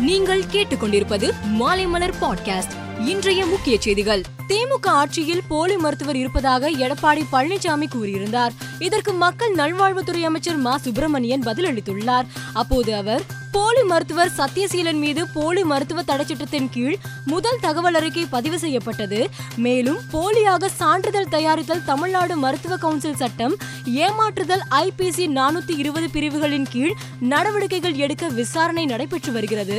நீங்கள் கேட்டுக்கொண்டிருப்பது மாலைமலர் பாட்காஸ்ட் இன்றைய முக்கிய செய்திகள். திமுக ஆட்சியில் போலி மருத்துவர் இருப்பதாக எடப்பாடி பழனிசாமி கூறியிருந்தார். இதற்கு மக்கள் நல்வாழ்வுத்துறை அமைச்சர் மா. சுப்பிரமணியன் பதிலளித்துள்ளார். அப்போது அவர் போலி மருத்துவர் சத்யசீலன் மீது போலி மருத்துவ தடைச்சட்டத்தின் கீழ் முதல் தகவல் அறிக்கை பதிவு செய்யப்பட்டது. மேலும் போலியாக சான்றிதழ் தயாரித்தல் தமிழ்நாடு மருத்துவ கவுன்சில் சட்டம் ஏமாற்றுதல் ஐபிசி நானூத்தி இருபது பிரிவுகளின் கீழ் நடவடிக்கைகள் எடுக்க விசாரணை நடைபெற்று வருகிறது.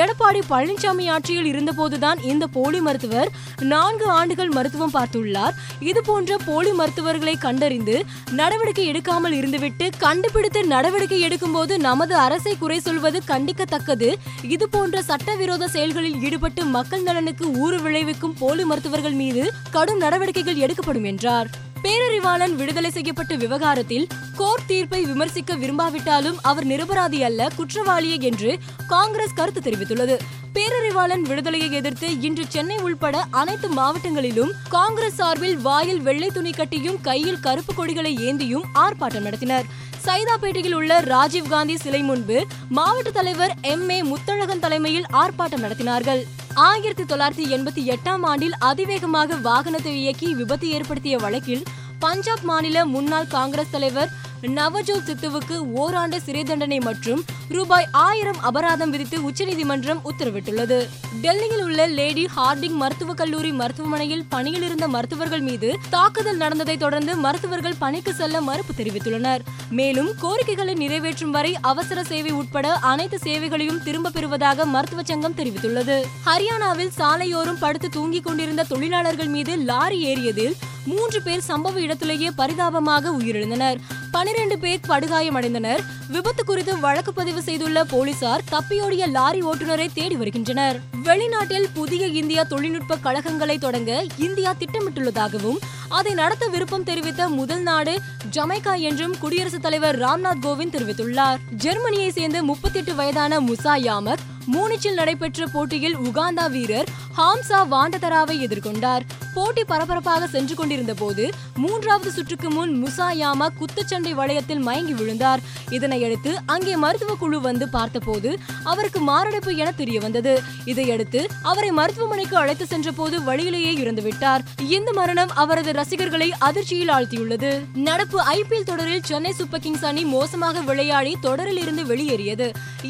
எடப்பாடி பழனிசாமி ஆட்சியில் இருந்தபோதுதான் இந்த போலி மருத்துவர் நான்கு ஆண்டுகள் மருத்துவம் பார்த்துள்ளார். இது போன்ற போலி மருத்துவர்களை கண்டறிந்து நடவடிக்கை எடுக்காமல் இருந்துவிட்டு கண்டுபிடித்து நடவடிக்கை எடுக்கும் போது நமது அரசை குறை சொல்வது கண்டிக்கத்தக்கது. இது போன்ற சட்டவிரோத செயல்களில் ஈடுபட்டு மக்கள் நலனுக்கு ஊறு விளைவிக்கும் போலி மருத்துவர்கள் மீது கடும் நடவடிக்கைகள் எடுக்கப்படும் என்றார். பேரறிவாளன் விடுதலை செய்யப்பட்ட விவகாரத்தில் கோர்ட் தீர்ப்பை விமர்சிக்க விரும்பாவிட்டாலும் அவர் நிரபராதி அல்ல குற்றவாளியே என்று காங்கிரஸ் கருத்து தெரிவித்துள்ளது. பேரறிவாளன் விடுதலையை எதிர்த்து இன்று சென்னை உள்பட அனைத்து மாவட்டங்களிலும் காங்கிரஸ் சார்பில் வாயில் வெள்ளை துணி கட்டியும் கையில் கருப்பு கொடிகளை ஏந்தியும் ஆர்ப்பாட்டம் நடத்தினர். சைதாப்பேட்டையில் உள்ள ராஜீவ் காந்தி சிலை முன்பு மாவட்ட தலைவர் எம். ஏ. முத்தழகன் தலைமையில் ஆர்ப்பாட்டம் நடத்தினார்கள். ஆயிரத்தி தொள்ளாயிரத்தி எண்பத்தி எட்டாம் ஆண்டில் அதிவேகமாக வாகனத்தை இயக்கி விபத்து ஏற்படுத்திய வழக்கில் பஞ்சாப் மாநில முன்னாள் காங்கிரஸ் தலைவர் நவஜோத் சித்துவுக்கு ஓராண்டு சிறை தண்டனை மற்றும் ரூபாய் ஆயிரம் அபராதம் விதித்து உச்சநீதிமன்றம் உத்தரவிட்டுள்ளது. டெல்லியில் உள்ள லேடி ஹார்டிங் மருத்துவக் கல்லூரி மருத்துவமனையில் பணியில் இருந்த மருத்துவர்கள் மீது தாக்குதல் நடந்ததை தொடர்ந்து மருத்துவர்கள் பணிக்கு செல்ல மறுப்பு தெரிவித்துள்ளனர். மேலும் கோரிக்கைகளை நிறைவேற்றும் வரை அவசர சேவை உட்பட அனைத்து சேவைகளையும் திரும்ப பெறுவதாக மருத்துவ சங்கம் தெரிவித்துள்ளது. ஹரியானாவில் சாலையோரம் படுத்து தூங்கிக் கொண்டிருந்த தொழிலாளர்கள் மீது லாரி ஏறியதில் மூன்று பேர் சம்பவ இடத்திலேயே பரிதாபமாக உயிரிழந்தனர். பனிரெண்டு பேர் படுகாயமடைந்தனர். விபத்து குறித்து வழக்கு பதிவு செய்துள்ள போலீசார் தப்பியோடிய லாரி ஓட்டுநரை தேடி வருகின்றனர். வெளிநாட்டில் புதிய இந்தியா தொழில்நுட்ப கழகங்களை தொடங்க இந்தியா திட்டமிட்டுள்ளதாகவும் அதை நடத்த விருப்பம் தெரிவித்த முதல் நாடு ஜமைக்கா என்றும் குடியரசுத் தலைவர் ராம்நாத் கோவிந்த் தெரிவித்துள்ளார். ஜெர்மனியை சேர்ந்த முப்பத்தி எட்டு வயதான முசா யாமத் மூனிச்சில் நடைபெற்ற போட்டியில் உகாந்தா வீரர் ஹாம்சா வாண்டதராவை எதிர்கொண்டார். போட்டி பரபரப்பாக சென்று கொண்டிருந்த போது மூன்றாவது சுற்றுக்கு முன் முசாயாமா குத்துச்சண்டை வளையத்தில் மயங்கி விழுந்தார். இதனையடுத்து அங்கே மருத்துவ குழு வந்து பார்த்தபோது அவருக்கு மாரடைப்பு என தெரிய வந்தது இதையடுத்து அவரை மருத்துவமனைக்கு அழைத்து சென்ற போது வழியிலேயே இறந்துவிட்டார். இந்த மரணம் அவரது ரசிகர்களை அதிர்ச்சியில் ஆழ்த்தியுள்ளது. நடப்பு ஐபிஎல் தொடரில் சென்னை சூப்பர் கிங்ஸ் அணி மோசமாக விளையாடி தொடரில் இருந்து வெளியேறியது.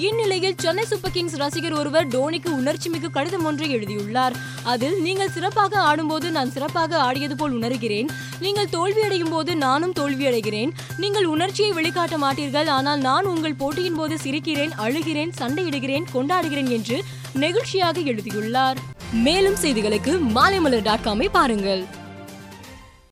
இந்நிலையில் சென்னை சூப்பர் கிங்ஸ் ரசிகர் ஒருவர் டோனிக்கு உணர்ச்சிமிகு கடிதம் ஒன்றை எழுதியுள்ளார். அதில் நீங்கள் சிறப்பாக ஆடும்போது நான் சிறப்பாக ஆடியது போல் உணர்கிறேன். நீங்கள் தோல்வியடையும் போது நானும் தோல்வியடைகிறேன் நீங்கள் உணர்ச்சியை வெளிக்காட்ட மாட்டீர்கள். ஆனால் நான் உங்கள் போட்டியின் போது சிரிக்கிறேன் அழுகிறேன் சண்டையிடுகிறேன் கொண்டாடுகிறேன் என்று நெகிழ்ச்சியாக எழுதியுள்ளார். மேலும் செய்திகளுக்கு மாலைமலர் டாட் காமை பாருங்கள்.